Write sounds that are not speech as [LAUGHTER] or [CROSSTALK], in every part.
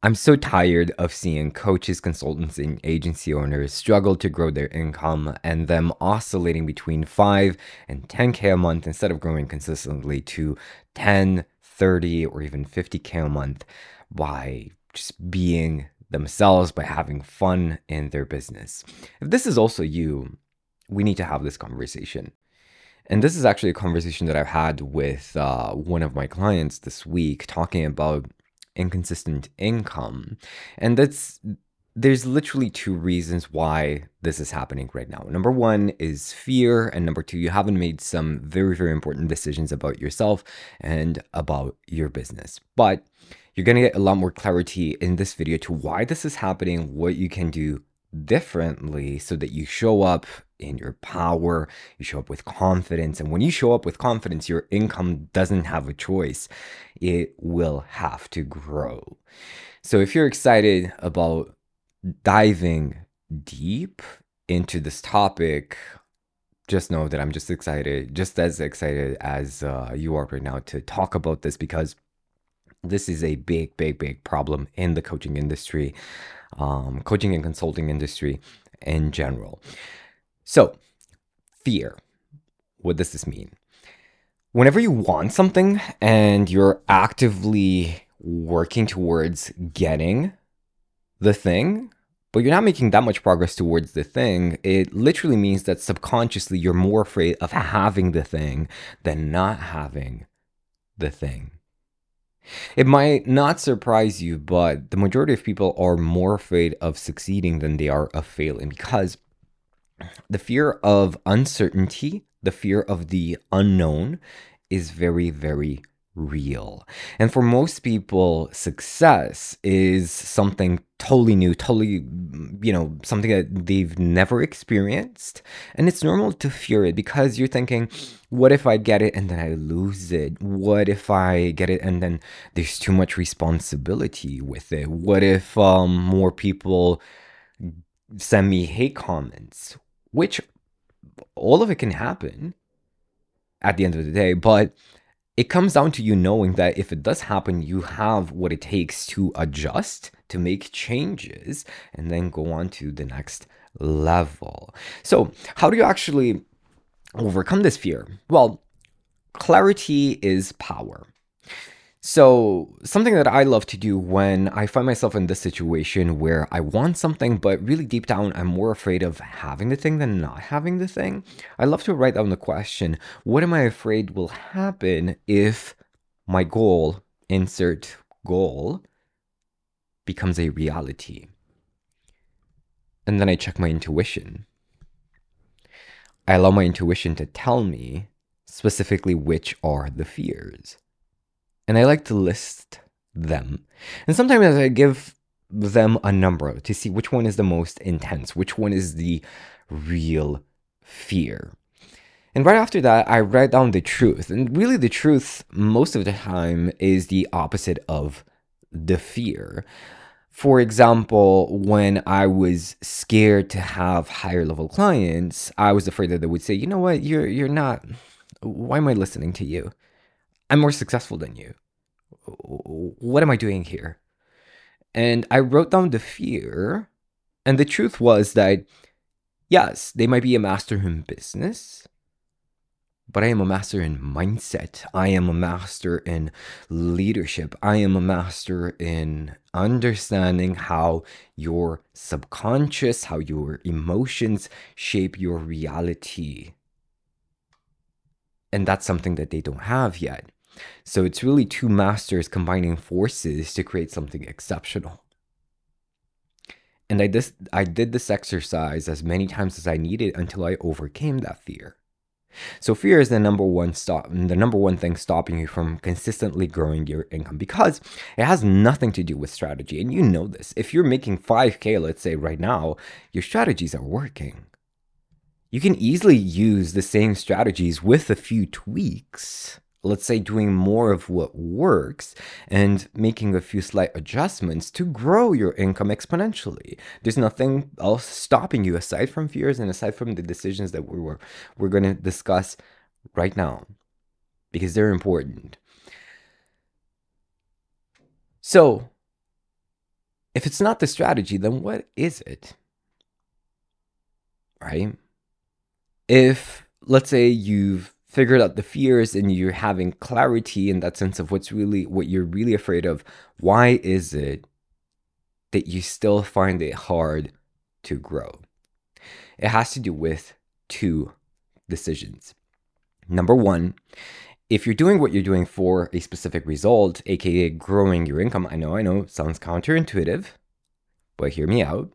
I'm so tired of seeing coaches, consultants, and agency owners struggle to grow their income and them oscillating between 5 and 10K a month instead of growing consistently to 10, 30, or even 50K a month by just being themselves, by having fun in their business. If this is also you, we need to have this conversation. And this is actually a conversation that I've had with uh, one of my clients this week, talking about inconsistent income. And that's there's literally two reasons why this is happening right now. Number one is fear, and number two, you haven't made some very, very important decisions about yourself and about your business. But you're gonna get a lot more clarity in this video to why this is happening, what you can do differently so that you show up in your power, you show up with confidence. And when you show up with confidence, your income doesn't have a choice, it will have to grow. So if you're excited about diving deep into this topic, just know that I'm just excited, just as excited as uh, you are right now to talk about this because this is a big, big, big problem in the coaching industry, um, coaching and consulting industry in general. So, fear. What does this mean? Whenever you want something and you're actively working towards getting the thing, but you're not making that much progress towards the thing, it literally means that subconsciously you're more afraid of having the thing than not having the thing. It might not surprise you, but the majority of people are more afraid of succeeding than they are of failing because the fear of uncertainty, the fear of the unknown is very, very real. And for most people, success is something totally new, totally, you know, something that they've never experienced. And it's normal to fear it because you're thinking, what if I get it and then I lose it? What if I get it and then there's too much responsibility with it? What if um, more people send me hate comments? which all of it can happen at the end of the day, but it comes down to you knowing that if it does happen, you have what it takes to adjust, to make changes, and then go on to the next level. So, how do you actually overcome this fear? Well, clarity is power. So, something that I love to do when I find myself in this situation where I want something, but really deep down, I'm more afraid of having the thing than not having the thing. I love to write down the question What am I afraid will happen if my goal, insert goal, becomes a reality? And then I check my intuition. I allow my intuition to tell me specifically which are the fears and I like to list them. And sometimes I give them a number to see which one is the most intense, which one is the real fear. And right after that, I write down the truth. And really, the truth, most of the time, is the opposite of the fear. For example, when I was scared to have higher level clients, I was afraid that they would say, you know what, you're, you're not, why am I listening to you? I'm more successful than you. What am I doing here? And I wrote down the fear. And the truth was that, yes, they might be a master in business, but I am a master in mindset. I am a master in leadership. I am a master in understanding how your subconscious, how your emotions shape your reality. And that's something that they don't have yet. So it's really two masters combining forces to create something exceptional. And I just I did this exercise as many times as I needed until I overcame that fear. So fear is the number one stop the number one thing stopping you from consistently growing your income because it has nothing to do with strategy. And you know this. If you're making 5k let's say right now, your strategies are working. You can easily use the same strategies with a few tweaks let's say doing more of what works and making a few slight adjustments to grow your income exponentially there's nothing else stopping you aside from fears and aside from the decisions that we were we're going to discuss right now because they're important so If it's not the strategy, then what is it? Right? If, let's say, you've figured out the fears and you're having clarity in that sense of what's really what you're really afraid of, why is it that you still find it hard to grow? It has to do with two decisions. Number one, if you're doing what you're doing for a specific result, aka growing your income, I know, I know, sounds counterintuitive, but hear me out.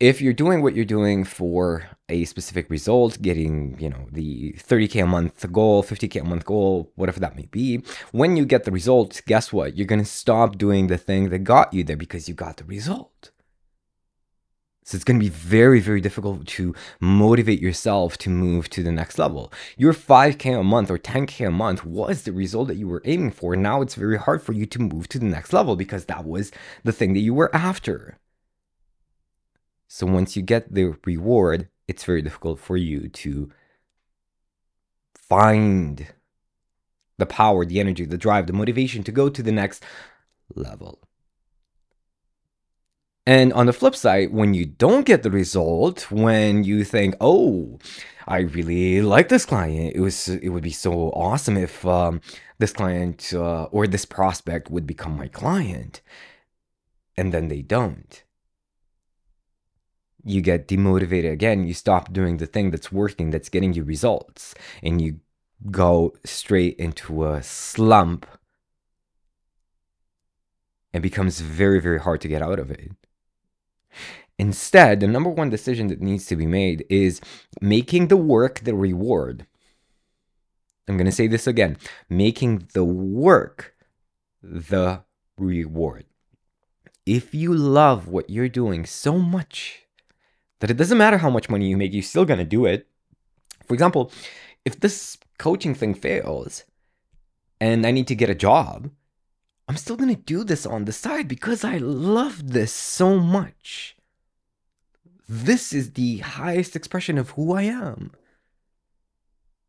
If you're doing what you're doing for a specific result, getting, you know, the 30K a month goal, 50K a month goal, whatever that may be, when you get the result, guess what? You're going to stop doing the thing that got you there because you got the result. So it's going to be very, very difficult to motivate yourself to move to the next level. Your 5K a month or 10K a month was the result that you were aiming for. Now it's very hard for you to move to the next level because that was the thing that you were after. So once you get the reward, it's very difficult for you to find the power, the energy, the drive, the motivation to go to the next level. And on the flip side, when you don't get the result, when you think, "Oh, I really like this client. It was it would be so awesome if um, this client uh, or this prospect would become my client," and then they don't. You get demotivated again. You stop doing the thing that's working, that's getting you results, and you go straight into a slump. It becomes very, very hard to get out of it. Instead, the number one decision that needs to be made is making the work the reward. I'm going to say this again making the work the reward. If you love what you're doing so much that it doesn't matter how much money you make, you're still to do it. For example, if this coaching thing fails and I need to get a job, I'm still to do this on the side because I love this so much. This is the highest expression of who I am.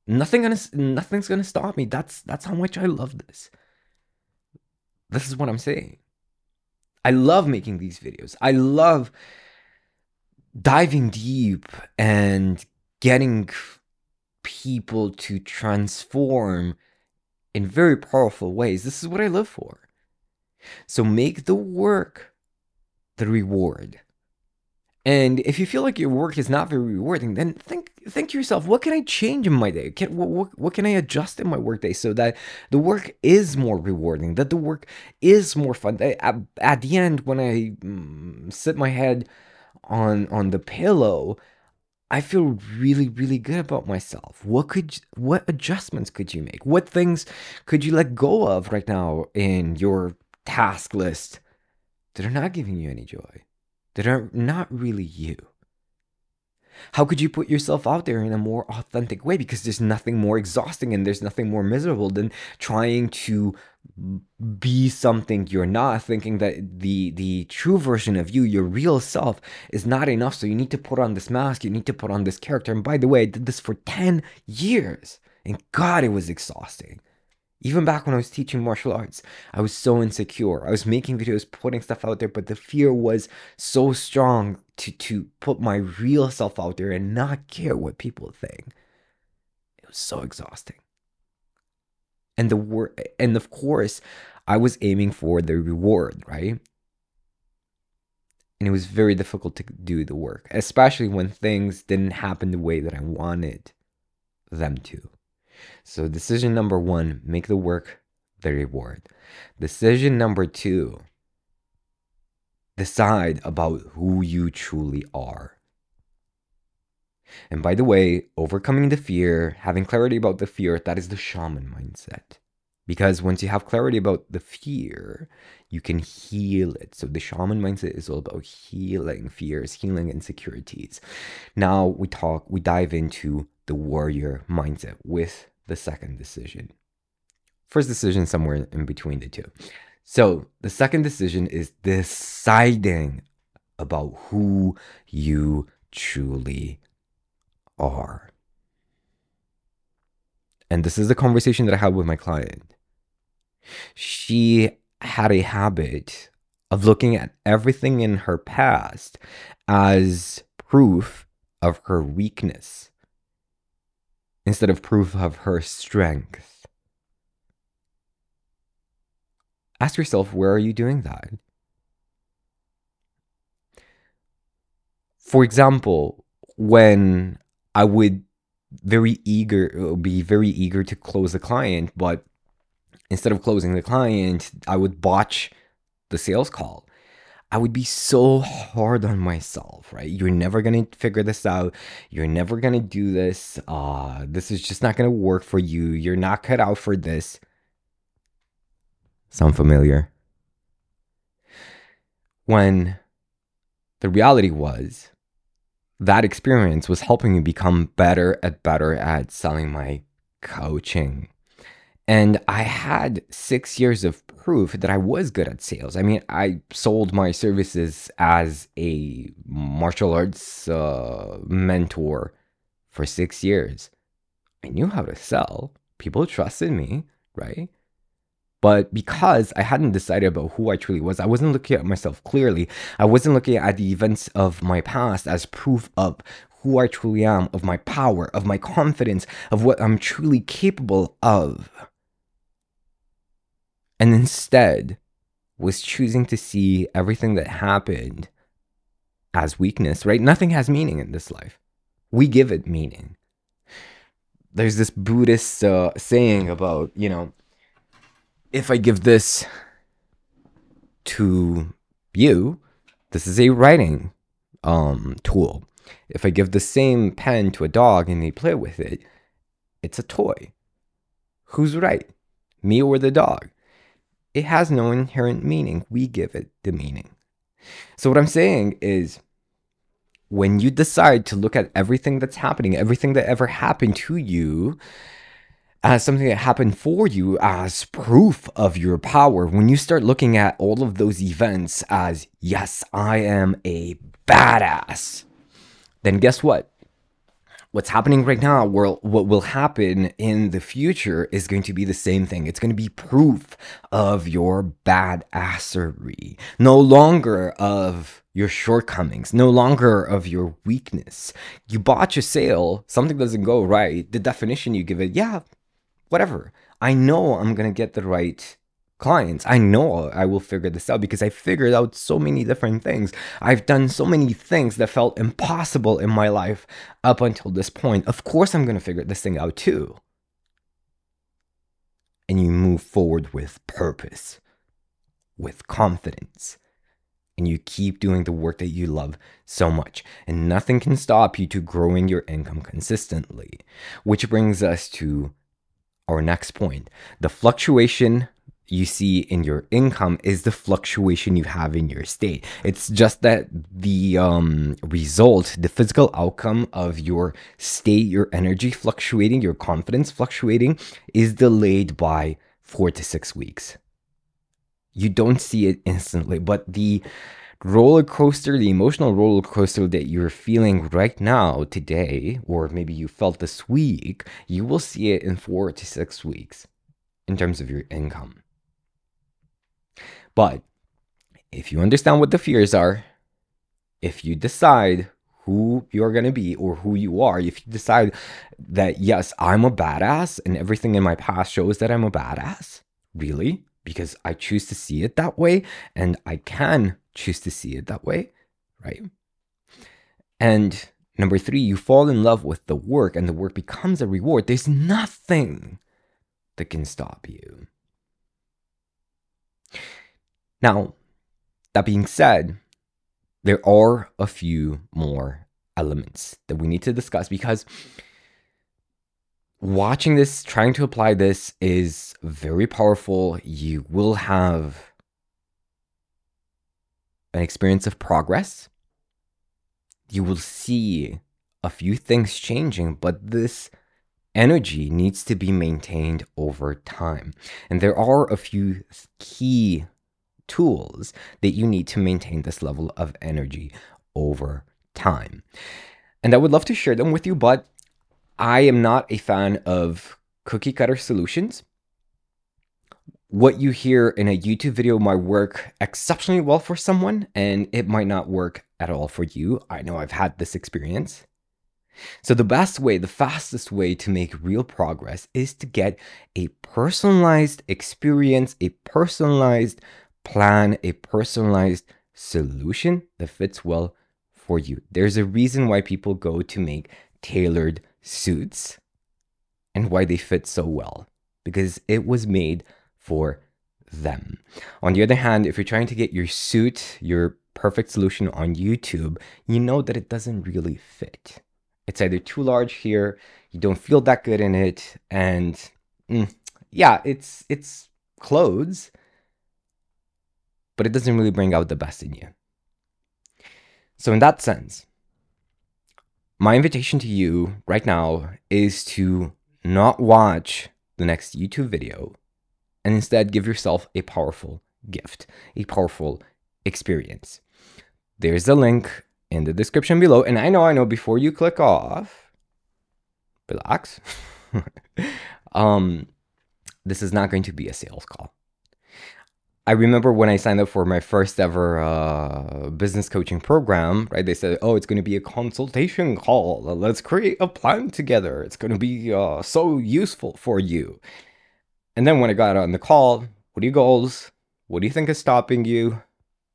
Nothing gonna nothing's gonna stop me. That's that's how much I love this. This is what I'm saying. I love making these videos. I love diving deep and getting people to transform in very powerful ways. This is what I live for. So make the work the reward. And if you feel like your work is not very rewarding, then think think to yourself, what can I change in my day? Can, what, what, can I adjust in my workday so that the work is more rewarding, that the work is more fun? At, at the end, when I mm, sit my head on on the pillow, I feel really, really good about myself. What could what adjustments could you make? What things could you let go of right now in your task list that are not giving you any joy? that are not really you? How could you put yourself out there in a more authentic way? Because there's nothing more exhausting and there's nothing more miserable than trying to be something you're not, thinking that the the true version of you, your real self, is not enough. So you need to put on this mask, you need to put on this character. And by the way, I did this for 10 years. And God, it was exhausting. Even back when I was teaching martial arts, I was so insecure. I was making videos, putting stuff out there, but the fear was so strong to to put my real self out there and not care what people think. It was so exhausting. And the wor- and of course, I was aiming for the reward, right? And it was very difficult to do the work, especially when things didn't happen the way that I wanted them to. So, decision number one make the work the reward. Decision number two decide about who you truly are. And by the way, overcoming the fear, having clarity about the fear, that is the shaman mindset. Because once you have clarity about the fear, you can heal it. So the shaman mindset is all about healing fears, healing insecurities. Now we talk, we dive into the warrior mindset with the second decision. First decision somewhere in between the two. So the second decision is deciding about who you truly are. And this is the conversation that I had with my client. She had a habit of looking at everything in her past as proof of her weakness instead of proof of her strength. Ask yourself, where are you doing that? For example, when I would very eager be very eager to close the client, but instead of closing the client, I would botch the sales call. I would be so hard on myself, right? You're never gonna figure this out. You're never gonna do this. Uh, this is just not gonna work for you. You're not cut out for this. Sound familiar? When the reality was that experience was helping me become better at better at selling my coaching. And I had six years of proof that I was good at sales. I mean, I sold my services as a martial arts uh, mentor for six years. I knew how to sell. People trusted me, right? But because I hadn't decided about who I truly was, I wasn't looking at myself clearly. I wasn't looking at the events of my past as proof of who I truly am, of my power, of my confidence, of what I'm truly capable of and instead was choosing to see everything that happened as weakness, right? Nothing has meaning in this life. We give it meaning. There's this Buddhist uh, saying about, you know, if I give this to you, this is a writing um, tool. If I give the same pen to a dog and they play with it, it's a toy. Who's right? Me or the dog? It has no inherent meaning. We give it the meaning. So, what I'm saying is, when you decide to look at everything that's happening, everything that ever happened to you, as something that happened for you as proof of your power, when you start looking at all of those events as, yes, I am a badass, then guess what? What's happening right now, what will happen in the future is going to be the same thing. It's going to be proof of your badassery, no longer of your shortcomings, no longer of your weakness. You botch a sale, something doesn't go right. The definition you give it, yeah, whatever. I know I'm going to get the right clients. I know I will figure this out because I figured out so many different things. I've done so many things that felt impossible in my life up until this point. Of course, I'm going to figure this thing out too. And you move forward with purpose, with confidence. And you keep doing the work that you love so much. And nothing can stop you to growing your income consistently. Which brings us to our next point the fluctuation you see in your income is the fluctuation you have in your state. It's just that the um, result, the physical outcome of your state, your energy fluctuating, your confidence fluctuating, is delayed by four to six weeks. You don't see it instantly, but the roller coaster, the emotional roller coaster that you're feeling right now, today, or maybe you felt this week, you will see it in four to six weeks in terms of your income. But if you understand what the fears are, if you decide who you're going to be or who you are, if you decide that, yes, I'm a badass and everything in my past shows that I'm a badass, really, because I choose to see it that way and I can choose to see it that way, right? And number three, you fall in love with the work and the work becomes a reward. There's nothing that can stop you. Now, that being said, there are a few more elements that we need to discuss because watching this, trying to apply this is very powerful. You will have an experience of progress. You will see a few things changing, but this energy needs to be maintained over time. And there are a few key tools that you need to maintain this level of energy over time. And I would love to share them with you, but I am not a fan of cookie cutter solutions. what you hear in a YouTube video might work exceptionally well for someone, and it might not work at all for you. I know I've had this experience. So, the best way, the fastest way to make real progress is to get a personalized experience, a personalized plan, a personalized solution that fits well for you. There's a reason why people go to make tailored suits and why they fit so well because it was made for them. On the other hand, if you're trying to get your suit, your perfect solution on YouTube, you know that it doesn't really fit. It's either too large here, you don't feel that good in it, and mm, yeah, it's it's clothes, but it doesn't really bring out the best in you. So in that sense, my invitation to you right now is to not watch the next YouTube video and instead give yourself a powerful gift, a powerful experience. There's a link in the description below. And I know, I know, before you click off, relax. [LAUGHS] um, this is not going to be a sales call. I remember when I signed up for my first ever uh, business coaching program, right? They said, oh, it's going to be a consultation call. Let's create a plan together. It's going to be uh, so useful for you. And then when I got on the call, what are your goals? What do you think is stopping you?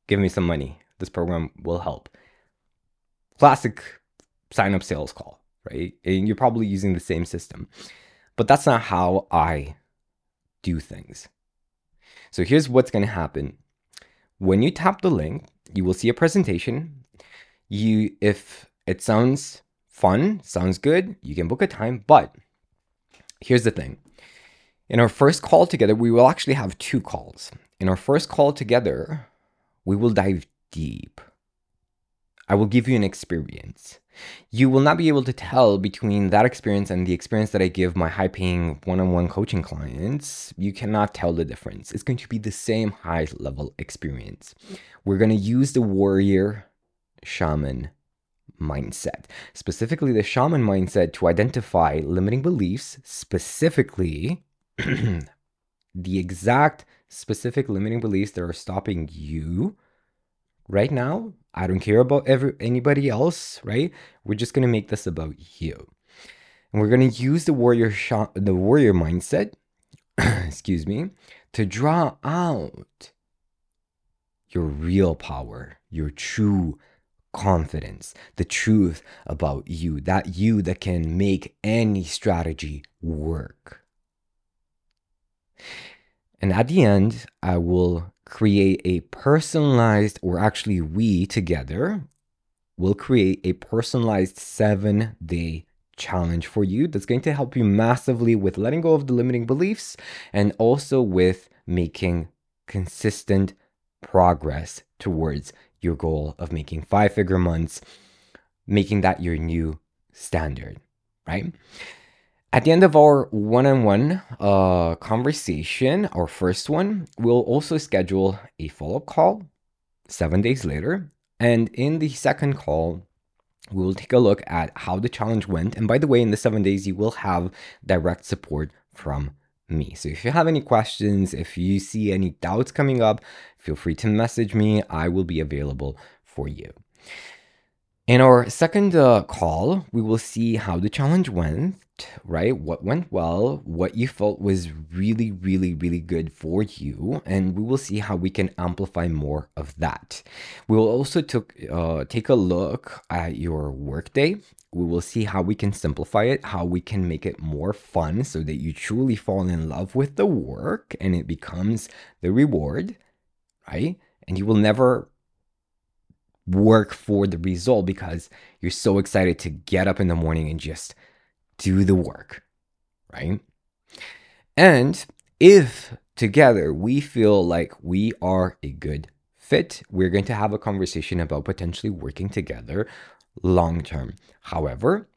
Give me some money. This program will help. Classic sign up sales call, right? And you're probably using the same system. But that's not how I do things. So here's what's going to happen. When you tap the link, you will see a presentation. You if it sounds fun, sounds good, you can book a time, but here's the thing. In our first call together, we will actually have two calls. In our first call together, we will dive deep. I will give you an experience. You will not be able to tell between that experience and the experience that I give my high paying one on one coaching clients. You cannot tell the difference. It's going to be the same high level experience. We're going to use the warrior shaman mindset, specifically the shaman mindset to identify limiting beliefs, specifically [CLEARS THROAT] the exact specific limiting beliefs that are stopping you right now. I don't care about every, anybody else, right? We're just gonna make this about you, and we're gonna use the warrior shot, the warrior mindset, [CLEARS THROAT] excuse me, to draw out your real power, your true confidence, the truth about you, that you that can make any strategy work. And at the end, I will create a personalized, or actually, we together will create a personalized seven day challenge for you that's going to help you massively with letting go of the limiting beliefs and also with making consistent progress towards your goal of making five figure months, making that your new standard, right? At the end of our one on one conversation, our first one, we'll also schedule a follow up call seven days later. And in the second call, we will take a look at how the challenge went. And by the way, in the seven days, you will have direct support from me. So if you have any questions, if you see any doubts coming up, feel free to message me. I will be available for you. In our second uh, call, we will see how the challenge went, right? What went well, what you felt was really, really, really good for you, and we will see how we can amplify more of that. We will also took, uh, take a look at your workday. We will see how we can simplify it, how we can make it more fun so that you truly fall in love with the work and it becomes the reward, right? And you will never work for the result because you're so excited to get up in the morning and just do the work, right? And if together we feel like we are a good fit, we're going to have a conversation about potentially working together long term. However,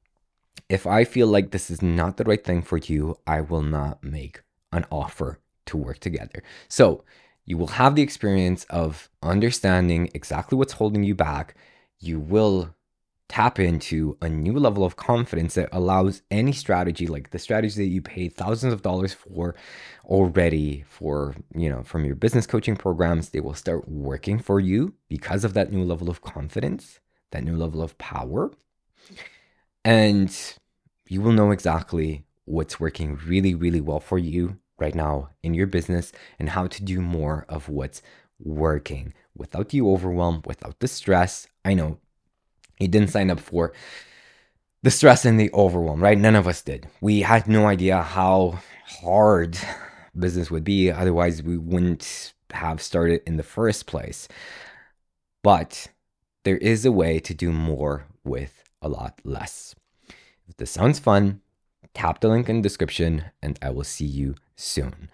if I feel like this is not the right thing for you, I will not make an offer to work together. So you will have the experience of understanding exactly what's holding you back. You will tap into a new level of confidence that allows any strategy like the strategy that you paid thousands of dollars for already for you know from your business coaching programs they will start working for you because of that new level of confidence that new level of power and you will know exactly what's working really really well for you right now in your business and how to do more of what's working without the overwhelm without the stress i know you didn't sign up for the stress and the overwhelm, right? None of us did. We had no idea how hard business would be. Otherwise, we wouldn't have started in the first place. But there is a way to do more with a lot less. If this sounds fun, tap the link in the description and I will see you soon.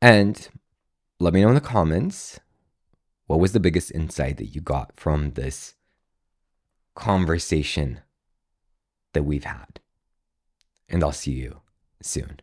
And let me know in the comments what was the biggest insight that you got from this conversation that we've had. And I'll see you soon.